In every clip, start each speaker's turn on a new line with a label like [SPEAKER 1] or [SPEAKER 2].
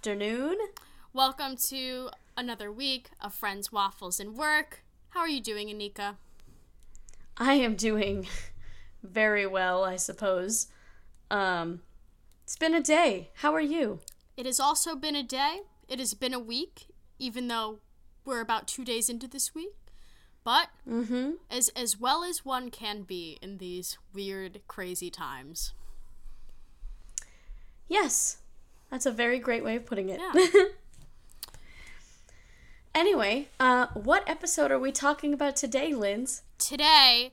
[SPEAKER 1] afternoon.
[SPEAKER 2] Welcome to another week of Friends, Waffles, and Work. How are you doing, Anika?
[SPEAKER 1] I am doing very well, I suppose. Um, it's been a day. How are you?
[SPEAKER 2] It has also been a day. It has been a week, even though we're about two days into this week. But
[SPEAKER 1] Mm-hmm.
[SPEAKER 2] as as well as one can be in these weird, crazy times.
[SPEAKER 1] Yes, that's a very great way of putting it.
[SPEAKER 2] Yeah.
[SPEAKER 1] anyway, uh, what episode are we talking about today, Linz?
[SPEAKER 2] Today,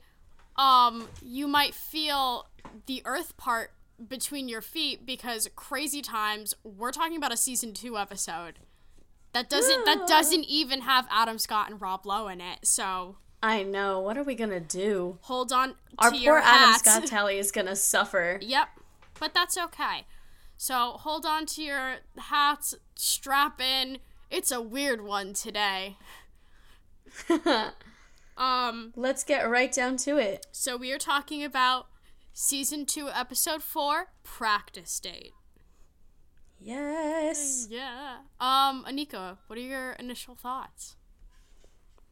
[SPEAKER 2] um, you might feel the earth part between your feet because crazy times. We're talking about a season two episode. That doesn't that doesn't even have Adam Scott and Rob Lowe in it. So
[SPEAKER 1] I know. What are we gonna do?
[SPEAKER 2] hold on
[SPEAKER 1] Our poor Adam. Scott Tally is gonna suffer.
[SPEAKER 2] Yep, but that's okay. So hold on to your hats, strap in. It's a weird one today. Um,
[SPEAKER 1] Let's get right down to it.
[SPEAKER 2] so we are talking about season two, episode four, practice date.
[SPEAKER 1] Yes.
[SPEAKER 2] Yeah. Um, Anika, what are your initial thoughts?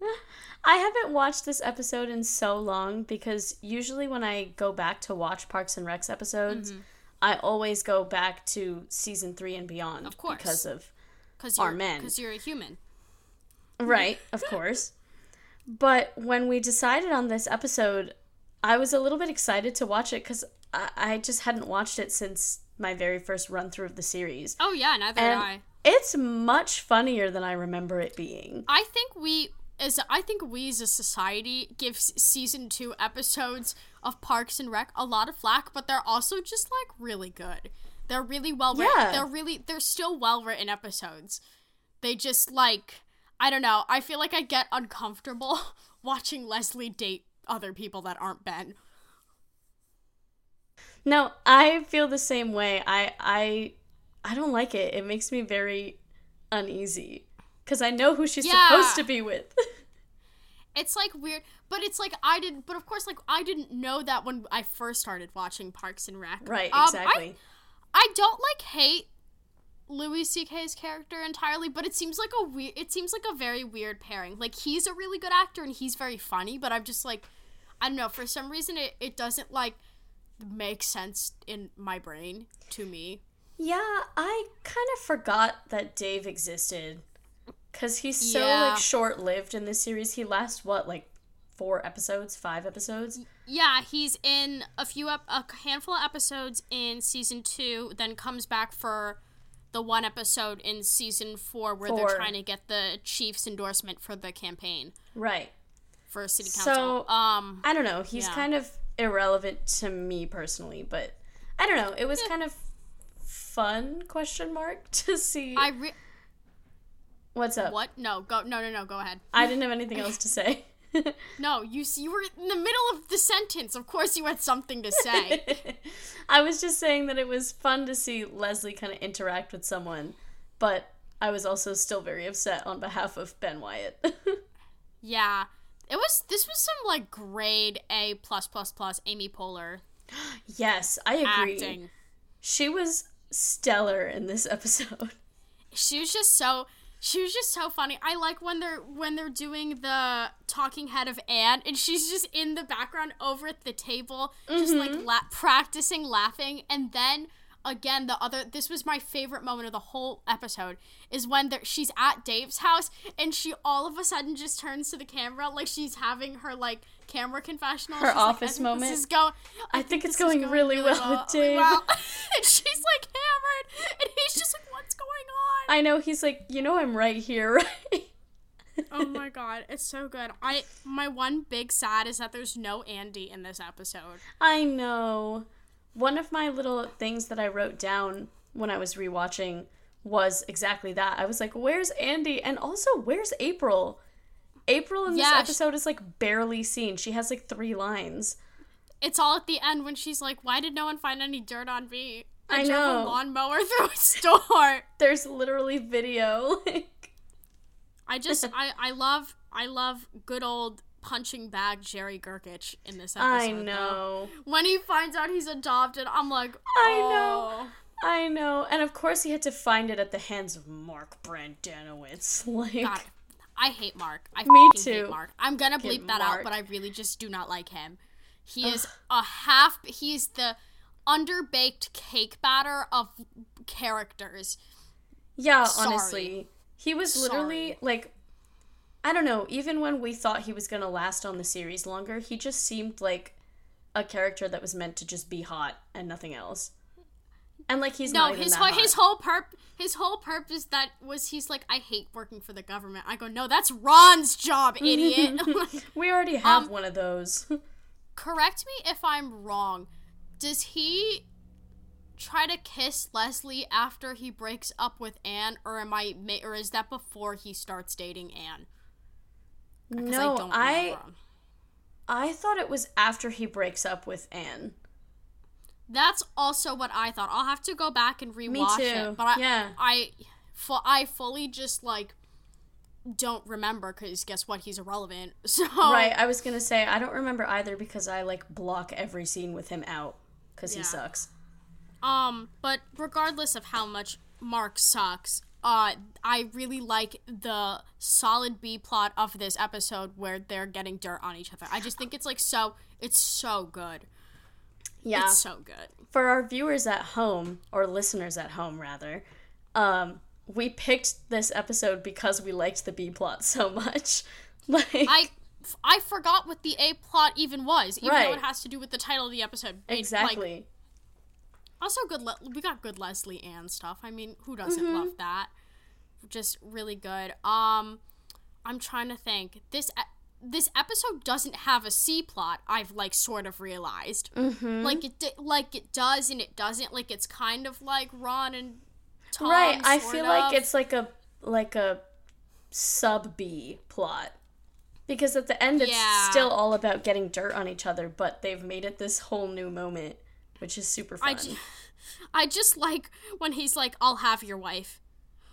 [SPEAKER 1] I haven't watched this episode in so long because usually when I go back to watch Parks and Recs episodes,
[SPEAKER 2] Mm-hmm.
[SPEAKER 1] I always go back to season three and beyond.
[SPEAKER 2] Of course.
[SPEAKER 1] Because of
[SPEAKER 2] Because
[SPEAKER 1] Are
[SPEAKER 2] you're
[SPEAKER 1] men.
[SPEAKER 2] Because you're a human.
[SPEAKER 1] Right, of course. But when we decided on this episode, I was a little bit excited to watch it because I, I just hadn't watched it since my very first run through of the series.
[SPEAKER 2] Oh yeah, neither
[SPEAKER 1] And
[SPEAKER 2] did I.
[SPEAKER 1] it's much funnier than I remember it being.
[SPEAKER 2] I think we as I think we as a society give season two episodes of Parks and Rec a lot of flack, but they're also just like really good. They're really well written.
[SPEAKER 1] Yeah.
[SPEAKER 2] They're really they're still well written episodes. They just like I don't know. I feel like I get uncomfortable watching Leslie date other people that aren't Ben.
[SPEAKER 1] No, I feel the same way. I I I don't like it. It makes me very uneasy because I know who she's
[SPEAKER 2] Yeah.
[SPEAKER 1] supposed to be with.
[SPEAKER 2] It's like weird, but it's like I didn't. But of course, like I didn't know that when I first started watching Parks and Rec.
[SPEAKER 1] right,
[SPEAKER 2] Um, I-
[SPEAKER 1] exactly.
[SPEAKER 2] I don't like hate Louis C.K.'s character entirely, but it seems like a weird. It seems like a very weird pairing. Like he's a really good actor and he's very funny, but I'm just like, I don't know. For some reason, it it doesn't like make sense in my brain to me.
[SPEAKER 1] yeah, I kind of forgot that Dave existed because he's so
[SPEAKER 2] Yeah.
[SPEAKER 1] like short lived in this series. He lasts what like four episodes, five episodes.
[SPEAKER 2] Yeah, he's in a few ep- a handful of episodes in season two, then comes back for the one episode in season four where
[SPEAKER 1] Four.
[SPEAKER 2] they're trying to get the chief's endorsement for the campaign
[SPEAKER 1] Right.
[SPEAKER 2] for city
[SPEAKER 1] So-
[SPEAKER 2] council. um,
[SPEAKER 1] I don't know. He's
[SPEAKER 2] Yeah.
[SPEAKER 1] kind of irrelevant to me personally, but I don't know. It was kind of fun question mark to see
[SPEAKER 2] I re-
[SPEAKER 1] what's up.
[SPEAKER 2] what? No, go no no no. Go ahead.
[SPEAKER 1] I didn't have anything else to say.
[SPEAKER 2] No, you you were in the middle of the sentence. Of course, you had something to say.
[SPEAKER 1] I was just saying that it was fun to see Leslie kind of interact with someone, but I was also still very upset on behalf of Ben Wyatt.
[SPEAKER 2] yeah, it was. This was some like grade A plus plus plus Amy Poehler
[SPEAKER 1] yes, I agree.
[SPEAKER 2] acting.
[SPEAKER 1] She was stellar in this episode.
[SPEAKER 2] she was just so she was just so funny. I like when they're when they're doing the talking head of Anne and she's just in the background over at the table just like mm-hmm. la- practicing laughing and then again the other this was my favorite moment of the whole episode is when she's at Dave's house and she all of a sudden just turns to the camera like she's having her like camera confessional
[SPEAKER 1] Her
[SPEAKER 2] She's like,
[SPEAKER 1] office
[SPEAKER 2] I
[SPEAKER 1] moment.
[SPEAKER 2] This is go-
[SPEAKER 1] I think it's
[SPEAKER 2] this is
[SPEAKER 1] going really well with Dave.
[SPEAKER 2] and she's like hammered and he's just like going on
[SPEAKER 1] I know he's like, you know, I'm right here, right?
[SPEAKER 2] oh my god, it's so good. I my one big sad is that there's no Andy in this episode.
[SPEAKER 1] I know. One of my little things that I wrote down when I was rewatching was exactly that. I was like, where's Andy? And also, where's April? April in this
[SPEAKER 2] Yeah,
[SPEAKER 1] episode is like barely seen. She has like three lines.
[SPEAKER 2] It's all at the end when she's like, "Why did no one find any dirt on me?"
[SPEAKER 1] I
[SPEAKER 2] drove
[SPEAKER 1] know.
[SPEAKER 2] a lawnmower through a store.
[SPEAKER 1] There's literally video. Like,
[SPEAKER 2] I just I I love I love good old punching bag Jerry Gergich in this episode.
[SPEAKER 1] I
[SPEAKER 2] though.
[SPEAKER 1] know.
[SPEAKER 2] When he finds out he's adopted, I'm like,
[SPEAKER 1] I know.
[SPEAKER 2] "Oh."
[SPEAKER 1] I know, and of course he had to find it at the hands of Mark Brendanawicz. Like,
[SPEAKER 2] I hate Mark. I
[SPEAKER 1] Me too.
[SPEAKER 2] hate Mark. I'm gonna bleep
[SPEAKER 1] Hate
[SPEAKER 2] that
[SPEAKER 1] Mark.
[SPEAKER 2] out, but I really just do not like him. He is a half. He's the underbaked cake batter of characters.
[SPEAKER 1] yeah,
[SPEAKER 2] Sorry.
[SPEAKER 1] honestly, he was literally
[SPEAKER 2] Sorry.
[SPEAKER 1] like, I don't know. Even when we thought he was gonna last on the series longer, he just seemed like a character that was meant to just be hot and nothing else. And like he's
[SPEAKER 2] No, his whole his whole perp his whole purpose that was he's like I hate working for the government. I go no, that's Ron's job, idiot.
[SPEAKER 1] We already have
[SPEAKER 2] Um,
[SPEAKER 1] one of those.
[SPEAKER 2] Correct me if I'm wrong. Does he try to kiss Leslie after he breaks up with Anne, or am I or is that before he starts dating Anne?
[SPEAKER 1] no, I
[SPEAKER 2] remember.
[SPEAKER 1] I thought it was after he breaks up with Anne.
[SPEAKER 2] That's also what I thought. I'll have to go back and rewatch
[SPEAKER 1] too.
[SPEAKER 2] it. But I,
[SPEAKER 1] Yeah.
[SPEAKER 2] I, fu- I fully just like don't remember because guess what? He's irrelevant. So
[SPEAKER 1] Right, I was gonna say I don't remember either because I like block every scene with him out because he sucks.
[SPEAKER 2] Um, but regardless of how much Mark sucks, uh, I really like the solid B plot of this episode where they're getting dirt on each other. I just think it's like so, it's so good.
[SPEAKER 1] Yeah,
[SPEAKER 2] It's so good.
[SPEAKER 1] for our viewers at home or listeners at home rather, um, we picked this episode because we liked the B plot so much. Like,
[SPEAKER 2] I, I forgot what the A plot even was, even though it has to do with the title of the episode. It, like,
[SPEAKER 1] exactly.
[SPEAKER 2] Also, good. Le- we got good Leslie Ann stuff. I mean, who doesn't
[SPEAKER 1] Mm-hmm.
[SPEAKER 2] love that? Just really good. Um, I'm trying to think. This e- this episode doesn't have a C plot. I've like sort of realized.
[SPEAKER 1] Mm-hmm.
[SPEAKER 2] Like it di- like it does and it doesn't. Like it's kind of like Ron and Tom.
[SPEAKER 1] right, I feel
[SPEAKER 2] of.
[SPEAKER 1] like it's like a like a sub B plot. Because at the end it's
[SPEAKER 2] Yeah.
[SPEAKER 1] still all about getting dirt on each other, but they've made it this whole new moment, which is super fun.
[SPEAKER 2] I, ju- I just like when he's like, "I'll have your wife."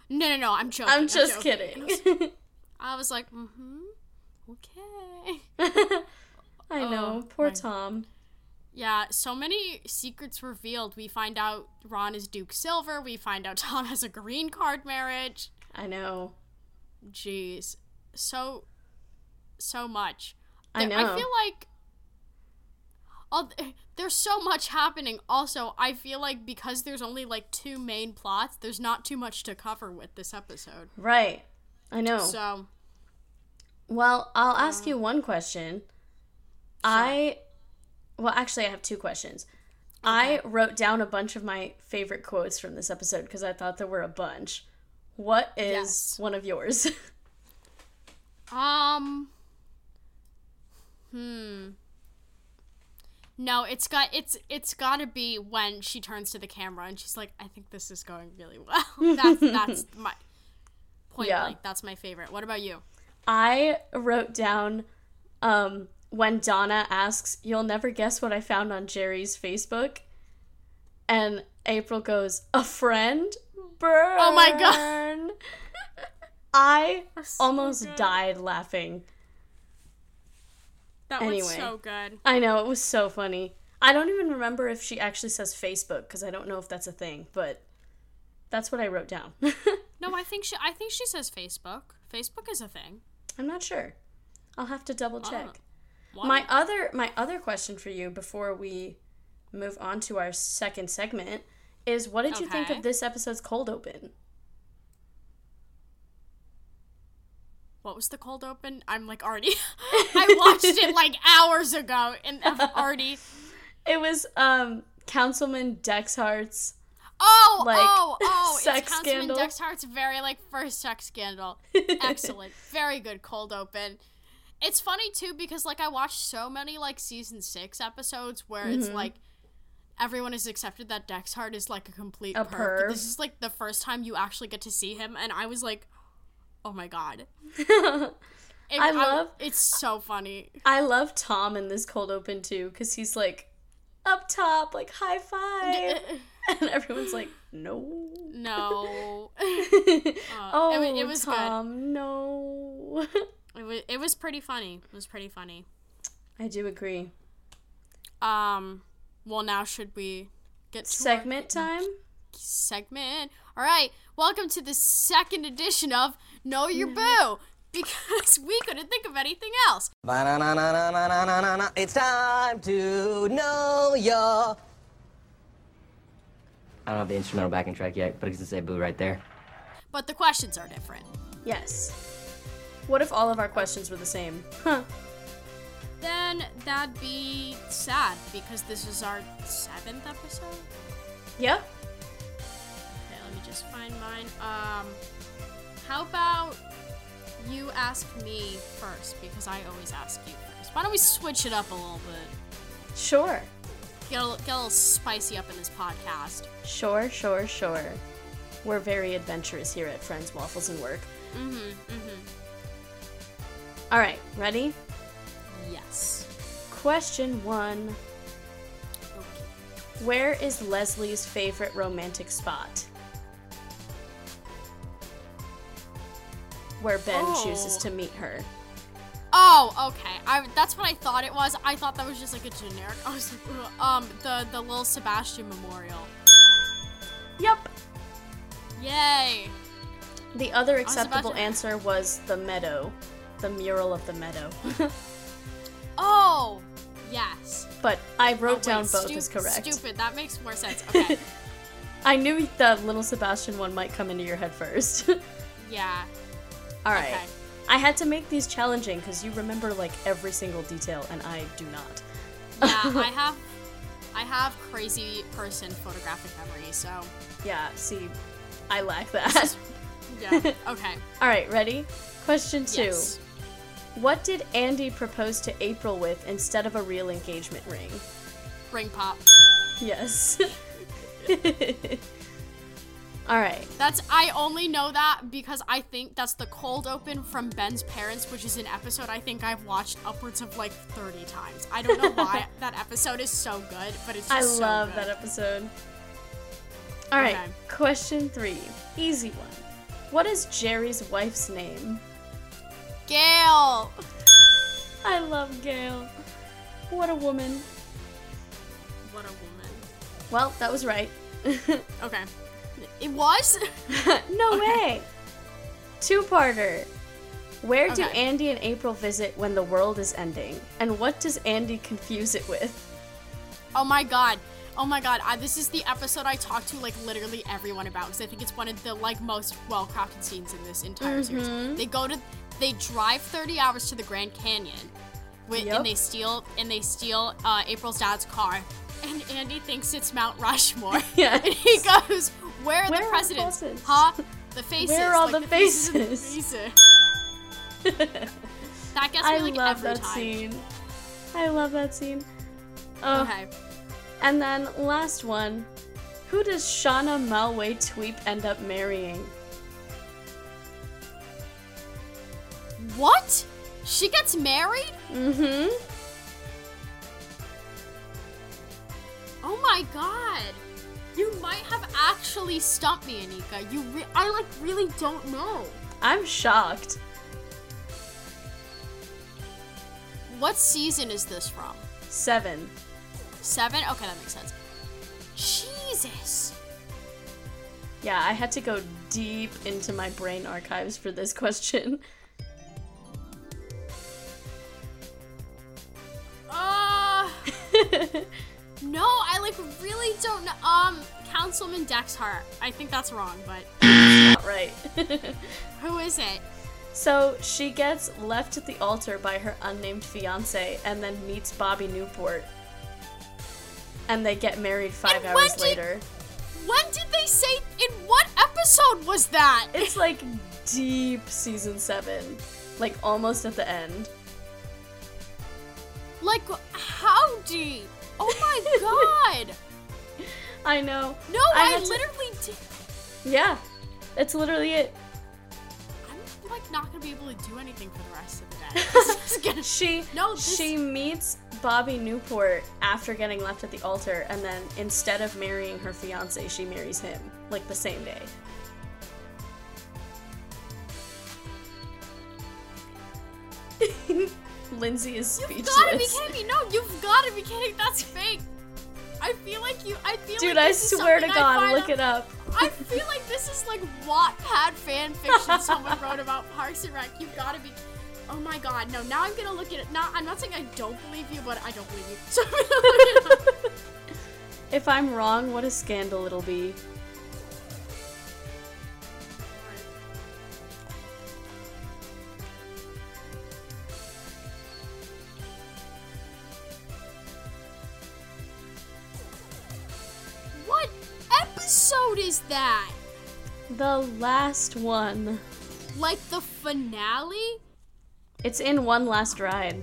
[SPEAKER 2] No, no, no. I'm joking.
[SPEAKER 1] I'm just
[SPEAKER 2] joking.
[SPEAKER 1] kidding.
[SPEAKER 2] I was like, mm-hmm. Okay.
[SPEAKER 1] I know,
[SPEAKER 2] Oh,
[SPEAKER 1] poor
[SPEAKER 2] my-
[SPEAKER 1] Tom.
[SPEAKER 2] Yeah, so many secrets revealed. We find out Ron is Duke Silver. We find out Tom has a green card marriage.
[SPEAKER 1] I know.
[SPEAKER 2] Jeez. So, so much.
[SPEAKER 1] I know.
[SPEAKER 2] I feel like. Oh, there's so much happening. Also, I feel like because there's only like two main plots, there's not too much to cover with this episode.
[SPEAKER 1] Right. I know.
[SPEAKER 2] So,
[SPEAKER 1] well, I'll ask you one question. I well, actually I have two questions. I wrote down a bunch of my favorite quotes from this episode because I thought there were a bunch. What is
[SPEAKER 2] Yes.
[SPEAKER 1] one of yours?
[SPEAKER 2] um. Hmm. No, it's got it's it's got to be when she turns to the camera and she's like, "I think this is going really well." that's that's my point
[SPEAKER 1] Yeah.
[SPEAKER 2] blank. That's my favorite. What about you?
[SPEAKER 1] I wrote down um, when Donna asks, You'll never guess what I found on Jerry's Facebook. And April goes, A friend? Burn.
[SPEAKER 2] Oh my God.
[SPEAKER 1] I
[SPEAKER 2] so
[SPEAKER 1] almost
[SPEAKER 2] good.
[SPEAKER 1] died laughing.
[SPEAKER 2] That was
[SPEAKER 1] Anyway.
[SPEAKER 2] so good.
[SPEAKER 1] I know, it was so funny. I don't even remember if she actually says Facebook because I don't know if that's a thing, but that's what I wrote down.
[SPEAKER 2] No, I think she I think she says Facebook. Facebook is a thing.
[SPEAKER 1] I'm not sure. I'll have to double check. Oh.
[SPEAKER 2] Why?
[SPEAKER 1] My other my other question for you before we move on to our second segment is what did you think of this episode's cold open?
[SPEAKER 2] What was the cold open? I'm like already I watched it like hours ago and I'm already
[SPEAKER 1] It was um Councilman Dexhart's
[SPEAKER 2] Oh,
[SPEAKER 1] like,
[SPEAKER 2] oh, oh!
[SPEAKER 1] sex
[SPEAKER 2] it's Councilman
[SPEAKER 1] scandal.
[SPEAKER 2] Dexhart's very like first sex scandal. Excellent, very good cold open. It's funny too because like I watched so many like season six episodes where it's
[SPEAKER 1] Mm-hmm.
[SPEAKER 2] like everyone has accepted that Dex Dexhart is like a complete
[SPEAKER 1] A.
[SPEAKER 2] Perv. this is like the first time you actually get to see him, and I was like, oh my god. It-
[SPEAKER 1] I love-
[SPEAKER 2] it's so funny.
[SPEAKER 1] I love Tom in this cold open too cuz he's like up top like high five and everyone's like no.
[SPEAKER 2] no,
[SPEAKER 1] oh,
[SPEAKER 2] Uh, it it was good.
[SPEAKER 1] Tom, no.
[SPEAKER 2] it was it was pretty funny. It was pretty funny.
[SPEAKER 1] I do agree.
[SPEAKER 2] Um, well, now should we get to
[SPEAKER 1] Segment time?
[SPEAKER 2] segment. All right, welcome to the second edition of Know Your Boo because we couldn't think of anything else.
[SPEAKER 3] It's time to know your. I don't have the instrumental backing track yet, but it's gonna say boo right there.
[SPEAKER 2] But the questions are different.
[SPEAKER 1] Yes. What if all of our questions were the same? Huh.
[SPEAKER 2] Then that'd be sad because this is our seventh episode.
[SPEAKER 1] Yeah.
[SPEAKER 2] Okay, let me just find mine. Um, how about you ask me first because I always ask you first. Why don't we switch it up a little bit?
[SPEAKER 1] Sure.
[SPEAKER 2] Get a, get a little spicy up in this podcast.
[SPEAKER 1] Sure, sure, sure. We're very adventurous here at Friends, Waffles, and Work.
[SPEAKER 2] Mm-hmm. Mm-hmm.
[SPEAKER 1] All right, ready?
[SPEAKER 2] Yes.
[SPEAKER 1] Question one
[SPEAKER 2] Okay.
[SPEAKER 1] Where is Leslie's favorite romantic spot? Where Ben
[SPEAKER 2] Oh.
[SPEAKER 1] chooses to meet her.
[SPEAKER 2] Oh, okay. I that's what I thought it was. I thought that was just like a generic. I was like, um, the the little Sebastian memorial.
[SPEAKER 1] Yep.
[SPEAKER 2] Yay.
[SPEAKER 1] The other acceptable answer was the meadow. The mural of the meadow.
[SPEAKER 2] Oh, yes.
[SPEAKER 1] but I
[SPEAKER 2] Oh,
[SPEAKER 1] wrote
[SPEAKER 2] wait,
[SPEAKER 1] down both
[SPEAKER 2] stu-
[SPEAKER 1] as correct.
[SPEAKER 2] Stupid. That makes more sense. Okay.
[SPEAKER 1] I knew the little Sebastian one might come into your head first.
[SPEAKER 2] yeah.
[SPEAKER 1] All right.
[SPEAKER 2] Okay.
[SPEAKER 1] I had to make these challenging because you remember like every single detail and I do not.
[SPEAKER 2] Yeah, I have I have crazy person photographic memory, so
[SPEAKER 1] Yeah, see, I lack that.
[SPEAKER 2] yeah. Okay.
[SPEAKER 1] All right, ready? Question two.
[SPEAKER 2] Yes.
[SPEAKER 1] What did Andy propose to April with instead of a real engagement ring?
[SPEAKER 2] Ring pop.
[SPEAKER 1] Yes. All right.
[SPEAKER 2] That's I only know that because I think that's the cold open from Ben's parents, which is an episode I think I've watched upwards of like 30 times. I don't know why that episode is so good, but it's just
[SPEAKER 1] I
[SPEAKER 2] so
[SPEAKER 1] love
[SPEAKER 2] good.
[SPEAKER 1] that episode. All right.
[SPEAKER 2] Okay.
[SPEAKER 1] Question three. Easy one. What is Jerry's wife's name?
[SPEAKER 2] Gail.
[SPEAKER 1] I love Gail. What a woman.
[SPEAKER 2] What a woman.
[SPEAKER 1] Well, that was right.
[SPEAKER 2] Okay. It was?
[SPEAKER 1] no way. Two-parter. Where do Andy and April visit when the world is ending? And what does Andy confuse it with?
[SPEAKER 2] Oh my god. Oh my god. I, this is the episode I talk to like literally everyone about because I think it's one of the like most well-crafted scenes in this entire
[SPEAKER 1] Mm-hmm.
[SPEAKER 2] series. They go to they drive 30 hours to the Grand Canyon with,
[SPEAKER 1] Yep.
[SPEAKER 2] and they steal and they steal uh, April's dad's car. And Andy thinks it's Mount Rushmore.
[SPEAKER 1] Yes.
[SPEAKER 2] And he goes, "Where are
[SPEAKER 1] Where
[SPEAKER 2] the
[SPEAKER 1] are
[SPEAKER 2] presidents?
[SPEAKER 1] the?
[SPEAKER 2] Huh? The faces.
[SPEAKER 1] Where are all
[SPEAKER 2] like
[SPEAKER 1] the
[SPEAKER 2] the
[SPEAKER 1] faces?"
[SPEAKER 2] faces." That gets me
[SPEAKER 1] I
[SPEAKER 2] like
[SPEAKER 1] love
[SPEAKER 2] every
[SPEAKER 1] that
[SPEAKER 2] time.
[SPEAKER 1] scene. I love that scene. Oh,
[SPEAKER 2] Okay.
[SPEAKER 1] And then last one. Who does Shauna Malwae-Tweep end up marrying?
[SPEAKER 2] What? She gets married?
[SPEAKER 1] Mm-hmm.
[SPEAKER 2] Oh my god. You might have actually stumped me, Anika. You re- I like really don't know.
[SPEAKER 1] I'm shocked.
[SPEAKER 2] What season is this from?
[SPEAKER 1] Seven.
[SPEAKER 2] Seven? Okay, that makes sense. Jesus.
[SPEAKER 1] Yeah, I had to go deep into my brain archives for this question.
[SPEAKER 2] Uh No, I like really don't know. Um Councilman Dexhart. I think that's wrong, but
[SPEAKER 1] Not right.
[SPEAKER 2] who is it?
[SPEAKER 1] so she gets left at the altar by her unnamed fiance and then meets Bobby Newport. And they get married five
[SPEAKER 2] And when
[SPEAKER 1] hours
[SPEAKER 2] did-
[SPEAKER 1] later.
[SPEAKER 2] When did they say in what episode was that?
[SPEAKER 1] It's like deep season seven. Like almost at the end.
[SPEAKER 2] like how deep? Oh my god.
[SPEAKER 1] I know.
[SPEAKER 2] No,
[SPEAKER 1] I
[SPEAKER 2] I,
[SPEAKER 1] had to-
[SPEAKER 2] literally did.
[SPEAKER 1] Yeah. That's literally it.
[SPEAKER 2] I'm like not gonna be able to do anything for the rest of the day. Gonna-
[SPEAKER 1] She
[SPEAKER 2] No, this-
[SPEAKER 1] she meets Bobby Newport after getting left at the altar, and then instead of marrying her fiance, she marries him like the same day. Lindsay is
[SPEAKER 2] You've gotta be kidding me! No, you've gotta be kidding! That's fake. I feel like you. I feel like
[SPEAKER 1] Dude,
[SPEAKER 2] like
[SPEAKER 1] I swear to God, look it up.
[SPEAKER 2] I feel like this is like Wattpad fan fiction someone wrote about Parks and Rec. You've got to be. Oh my God! No, now I'm gonna look at it. Now I'm not saying I don't believe you, but I don't believe you. So I'm gonna look it up.
[SPEAKER 1] If I'm wrong, what a scandal it'll be.
[SPEAKER 2] Episode is that?
[SPEAKER 1] The last one.
[SPEAKER 2] Like the finale?
[SPEAKER 1] It's in One Last Ride.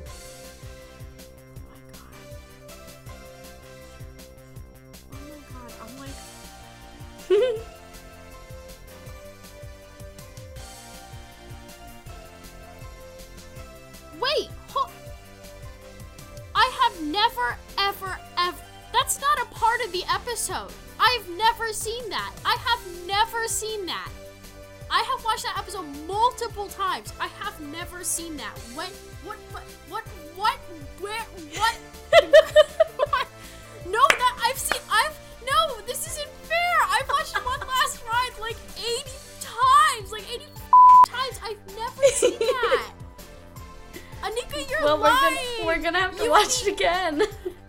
[SPEAKER 1] We're
[SPEAKER 2] lying.
[SPEAKER 1] gonna, we're gonna have to
[SPEAKER 2] You
[SPEAKER 1] watch it again.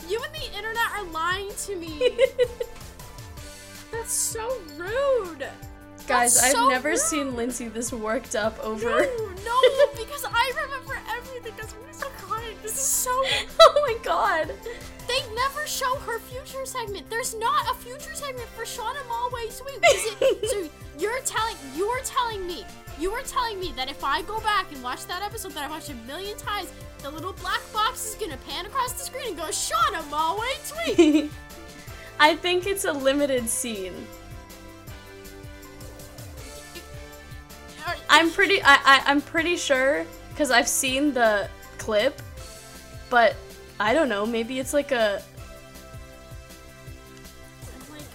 [SPEAKER 2] You and the internet are lying to me. That's so rude.
[SPEAKER 1] Guys,
[SPEAKER 2] That's
[SPEAKER 1] I've
[SPEAKER 2] so
[SPEAKER 1] never
[SPEAKER 2] rude.
[SPEAKER 1] seen Lindsay this worked up over.
[SPEAKER 2] No, no, because I remember everything. Because we're so crying. This is so.
[SPEAKER 1] oh my god.
[SPEAKER 2] They never show her future segment. There's not a future segment for Shauna Malwae-Tweep. Is it, so you're telling you're telling me you were telling me that if I go back and watch that episode that I watched a million times, the little black box is gonna pan across the screen and go Shauna Malwae-Tweep!
[SPEAKER 1] I think it's a limited scene. I'm pretty I, I I'm pretty sure because I've seen the clip, but I don't know, maybe it's like a
[SPEAKER 2] I'm like,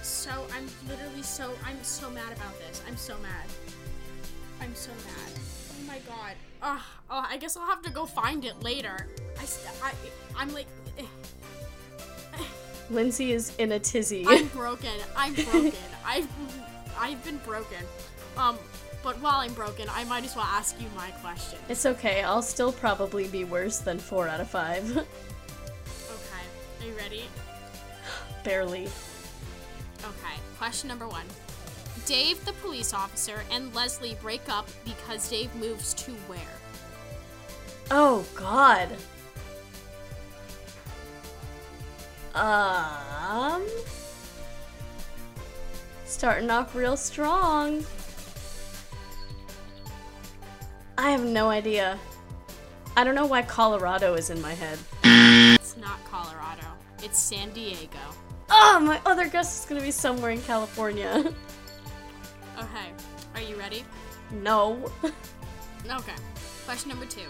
[SPEAKER 2] so I'm literally so I'm so mad about this. I'm so mad. I'm so mad. Oh my god. Ugh. Oh, I guess I'll have to go find it later. I, st- I I'm like, eh,
[SPEAKER 1] Lindsay is in a tizzy.
[SPEAKER 2] I'm broken. I'm broken. I've I've been broken. Um, but while I'm broken, I might as well ask you my question.
[SPEAKER 1] It's okay, I'll still probably be worse than four out of five.
[SPEAKER 2] Okay. Are you ready?
[SPEAKER 1] Barely.
[SPEAKER 2] Okay, question number one. Dave, the police officer, and Leslie break up because Dave moves to where?
[SPEAKER 1] Oh god. Um starting off real strong. I have no idea. I don't know why Colorado is in my head.
[SPEAKER 2] It's not Colorado. It's San Diego.
[SPEAKER 1] Oh, my other guess is gonna be somewhere in California. No.
[SPEAKER 2] Okay. Question number two.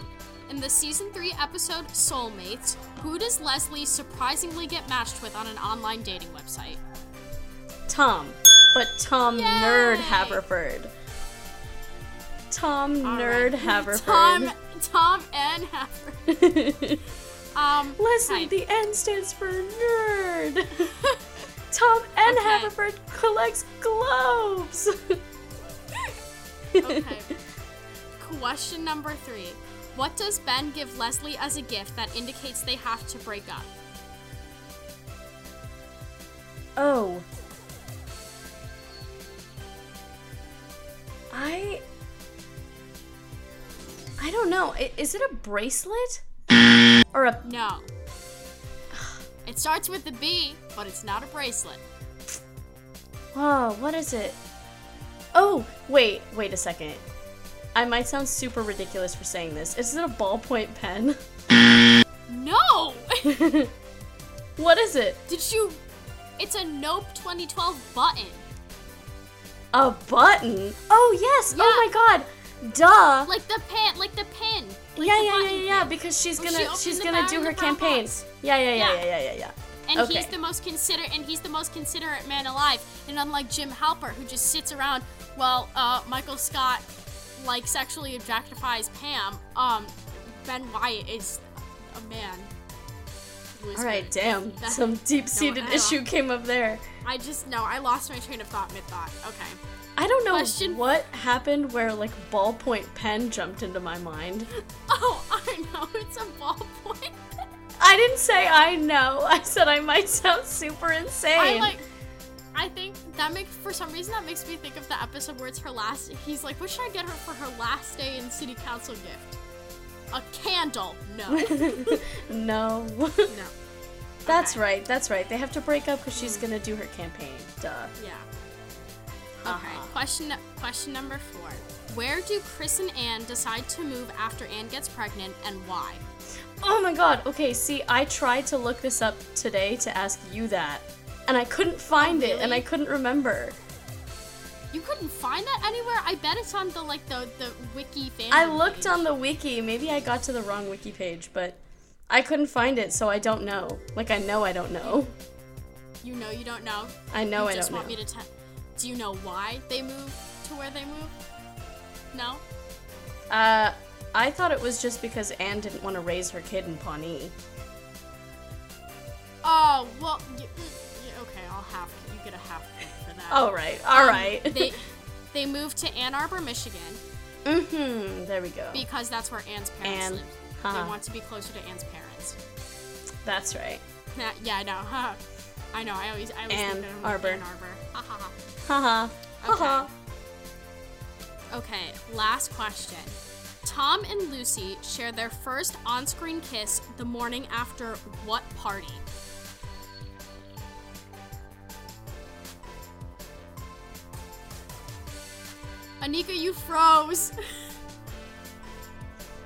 [SPEAKER 2] In the season three episode Soulmates, who does Leslie surprisingly get matched with on an online dating website?
[SPEAKER 1] Tom. But Tom
[SPEAKER 2] Yay!
[SPEAKER 1] Nerd Haverford. Tom
[SPEAKER 2] All
[SPEAKER 1] Nerd
[SPEAKER 2] right.
[SPEAKER 1] Haverford.
[SPEAKER 2] Tom, Tom and Haverford. Um,
[SPEAKER 1] Leslie,
[SPEAKER 2] okay.
[SPEAKER 1] the N stands for nerd. Tom N.
[SPEAKER 2] Okay.
[SPEAKER 1] Haverford collects globes.
[SPEAKER 2] Okay. Question number three. What does Ben give Leslie as a gift that indicates they have to break up?
[SPEAKER 1] Oh. I. I don't know. I- Is it a bracelet? Or a.
[SPEAKER 2] No. It starts with a B, but it's not a bracelet.
[SPEAKER 1] Whoa, what is it? Oh, wait, wait a second. I might sound super ridiculous for saying this. Is it a ballpoint pen?
[SPEAKER 2] No!
[SPEAKER 1] what is it?
[SPEAKER 2] Did you. It's a Knope 2012 button.
[SPEAKER 1] A button? Oh, yes!
[SPEAKER 2] Oh yeah.
[SPEAKER 1] Oh my god! Duh!
[SPEAKER 2] Like the pin, like the pin. Like
[SPEAKER 1] yeah,
[SPEAKER 2] the
[SPEAKER 1] yeah, yeah, yeah, yeah, because she's gonna
[SPEAKER 2] she
[SPEAKER 1] she's gonna do her campaigns. Yeah, yeah, yeah,
[SPEAKER 2] Yeah.
[SPEAKER 1] yeah, yeah, yeah, yeah.
[SPEAKER 2] And
[SPEAKER 1] okay.
[SPEAKER 2] he's the most considerate, and he's the most considerate man alive. And unlike Jim Halpert, who just sits around while uh, Michael Scott like sexually objectifies Pam, um, Ben Wyatt is a man.
[SPEAKER 1] All right,
[SPEAKER 2] good.
[SPEAKER 1] damn.
[SPEAKER 2] That-
[SPEAKER 1] Some deep-seated
[SPEAKER 2] no,
[SPEAKER 1] issue came up there.
[SPEAKER 2] I just no, I lost my train of thought mid thought. Okay.
[SPEAKER 1] I don't know
[SPEAKER 2] Question-
[SPEAKER 1] what happened where like ballpoint pen jumped into my mind.
[SPEAKER 2] Oh, I know. It's a ballpoint.
[SPEAKER 1] I didn't say I know. I said I might sound super insane.
[SPEAKER 2] I like. I think that makes for some reason that makes me think of the episode where it's her last. He's like, "What should I get her for her last day in city council gift? A candle? No,
[SPEAKER 1] no.
[SPEAKER 2] no.
[SPEAKER 1] That's
[SPEAKER 2] Okay.
[SPEAKER 1] right. That's right. They have to break up because she's gonna do her campaign. Duh.
[SPEAKER 2] Yeah. Okay.
[SPEAKER 1] Uh-huh.
[SPEAKER 2] Question question number four. Where do Chris and Anne decide to move after Anne gets pregnant, and why?
[SPEAKER 1] Oh my god. Okay, see, I tried to look this up today to ask you that, and I couldn't find it, and? I couldn't remember.
[SPEAKER 2] You couldn't find that anywhere. I bet it's on the like the the wiki fan.
[SPEAKER 1] I looked on the wiki. Maybe I got to the wrong wiki page, but I couldn't find it, so I don't know. Like I know I don't know.
[SPEAKER 2] You know you don't know.
[SPEAKER 1] I know
[SPEAKER 2] you
[SPEAKER 1] I
[SPEAKER 2] just
[SPEAKER 1] don't
[SPEAKER 2] want
[SPEAKER 1] know.
[SPEAKER 2] me to tell. Do you know why they moved to where they moved? No.
[SPEAKER 1] Uh, I thought it was just because Anne didn't want to raise her kid in Pawnee.
[SPEAKER 2] Oh well. You, have you get a half point for that.
[SPEAKER 1] All right. All
[SPEAKER 2] Um,
[SPEAKER 1] right.
[SPEAKER 2] they they moved to Ann Arbor, Michigan,
[SPEAKER 1] mm-hmm. There we go.
[SPEAKER 2] because that's where Anne's parents
[SPEAKER 1] Anne.
[SPEAKER 2] live.
[SPEAKER 1] Haha.
[SPEAKER 2] They want to be closer to Anne's parents.
[SPEAKER 1] That's right.
[SPEAKER 2] Yeah, yeah, I know. haha. I know. I always, I always
[SPEAKER 1] Ann
[SPEAKER 2] think of
[SPEAKER 1] Arbor.
[SPEAKER 2] Ann Arbor. Ha, ha, ha.
[SPEAKER 1] Haha.
[SPEAKER 2] Okay, last question. Tom and Lucy share their first on-screen kiss the morning after what party? Anika, you froze.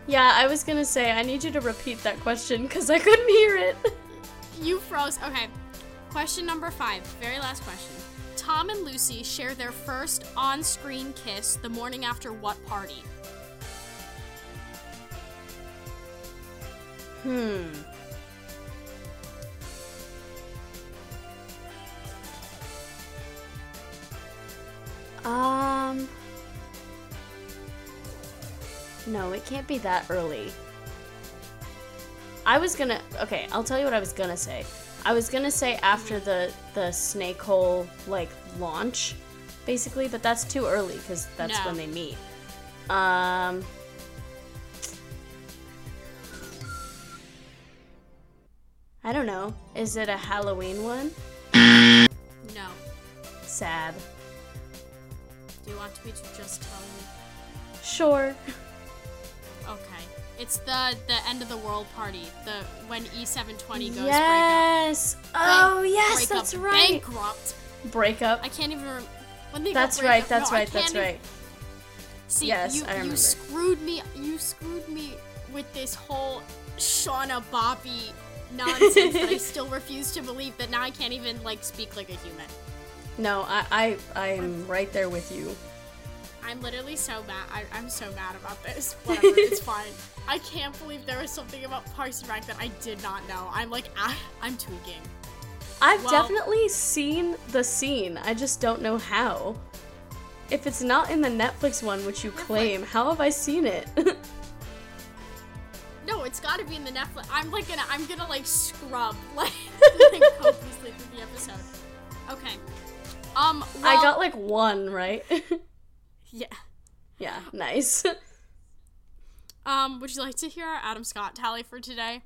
[SPEAKER 1] Yeah, I was gonna say I need you to repeat that question because I couldn't hear it.
[SPEAKER 2] You froze. Okay. Question number five. Very last question. Tom and Lucy share their first on screen kiss the morning after what party?
[SPEAKER 1] Hmm. No, it can't be that early. I was gonna. Okay, I'll tell you what I was gonna say. I was gonna say after the the Snakehole like launch, basically, but that's too early because that's
[SPEAKER 2] No.
[SPEAKER 1] when they meet. Um. I don't know. Is it a Halloween one?
[SPEAKER 2] No.
[SPEAKER 1] Sad.
[SPEAKER 2] Do you want me to just tell you?
[SPEAKER 1] Sure.
[SPEAKER 2] Okay. It's the the end of the world party. The when E720 goes
[SPEAKER 1] yes.
[SPEAKER 2] break up.
[SPEAKER 1] Oh, yes,
[SPEAKER 2] break
[SPEAKER 1] that's
[SPEAKER 2] up,
[SPEAKER 1] right.
[SPEAKER 2] Bankrupt.
[SPEAKER 1] Breakup.
[SPEAKER 2] I can't even. Rem- when they
[SPEAKER 1] That's right.
[SPEAKER 2] up-
[SPEAKER 1] That's
[SPEAKER 2] no,
[SPEAKER 1] right. That's
[SPEAKER 2] even-
[SPEAKER 1] right.
[SPEAKER 2] See,
[SPEAKER 1] Yes,
[SPEAKER 2] you,
[SPEAKER 1] I remember.
[SPEAKER 2] you screwed me. You screwed me with this whole Shauna Bobby nonsense that I still refuse to believe. That now I can't even like speak like a human.
[SPEAKER 1] No, I, I, I am right there with you.
[SPEAKER 2] I'm literally so mad. I, I'm so mad about this. Whatever, it's fine. I can't believe there was something about Parks and Rec that I did not know. I'm like, I, I'm tweaking.
[SPEAKER 1] I've
[SPEAKER 2] Well-
[SPEAKER 1] definitely seen the scene. I just don't know how. If it's not in the Netflix one, which you claim, how have I seen it?
[SPEAKER 2] No, it's got to be in the Netflix. I'm like gonna, I'm gonna like scrub like, like copiously through the episode. Okay. Um.
[SPEAKER 1] I got like one, right?
[SPEAKER 2] Yeah.
[SPEAKER 1] yeah, nice.
[SPEAKER 2] Um. Would you like to hear our Adam Scott tally for today?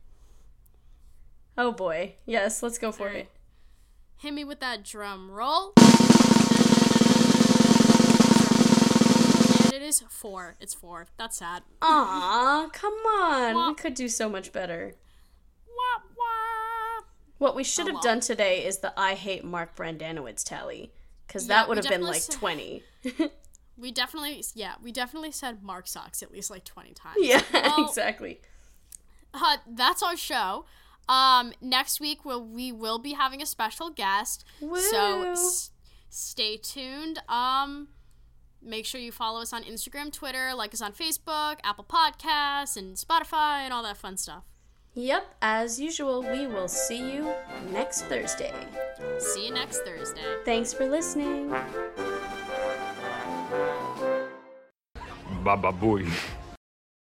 [SPEAKER 1] oh boy. Yes, let's go for
[SPEAKER 2] Alright.
[SPEAKER 1] it.
[SPEAKER 2] Hit me with that drum roll. And it is four. It's four. That's sad.
[SPEAKER 1] Aw, come on.
[SPEAKER 2] Wah.
[SPEAKER 1] We could do so much better.
[SPEAKER 2] Wah, wah.
[SPEAKER 1] What we should
[SPEAKER 2] Oh,
[SPEAKER 1] have
[SPEAKER 2] well.
[SPEAKER 1] done today is the I hate Mark Brendanawicz tally. Because
[SPEAKER 2] Yeah,
[SPEAKER 1] that would have been like 20.
[SPEAKER 2] We definitely, yeah, we definitely said Mark sucks at least like 20 times.
[SPEAKER 1] yeah,
[SPEAKER 2] Well,
[SPEAKER 1] exactly.
[SPEAKER 2] uh, that's our show. Um, next week we'll, we will be having a special guest. So s- stay tuned. Um, make sure you follow us on Instagram, Twitter, like us on Facebook, Apple Podcasts, and Spotify, and all that fun stuff.
[SPEAKER 1] Yep, as usual, we will see you next Thursday.
[SPEAKER 2] See you next Thursday.
[SPEAKER 1] Thanks for listening.
[SPEAKER 4] bababui.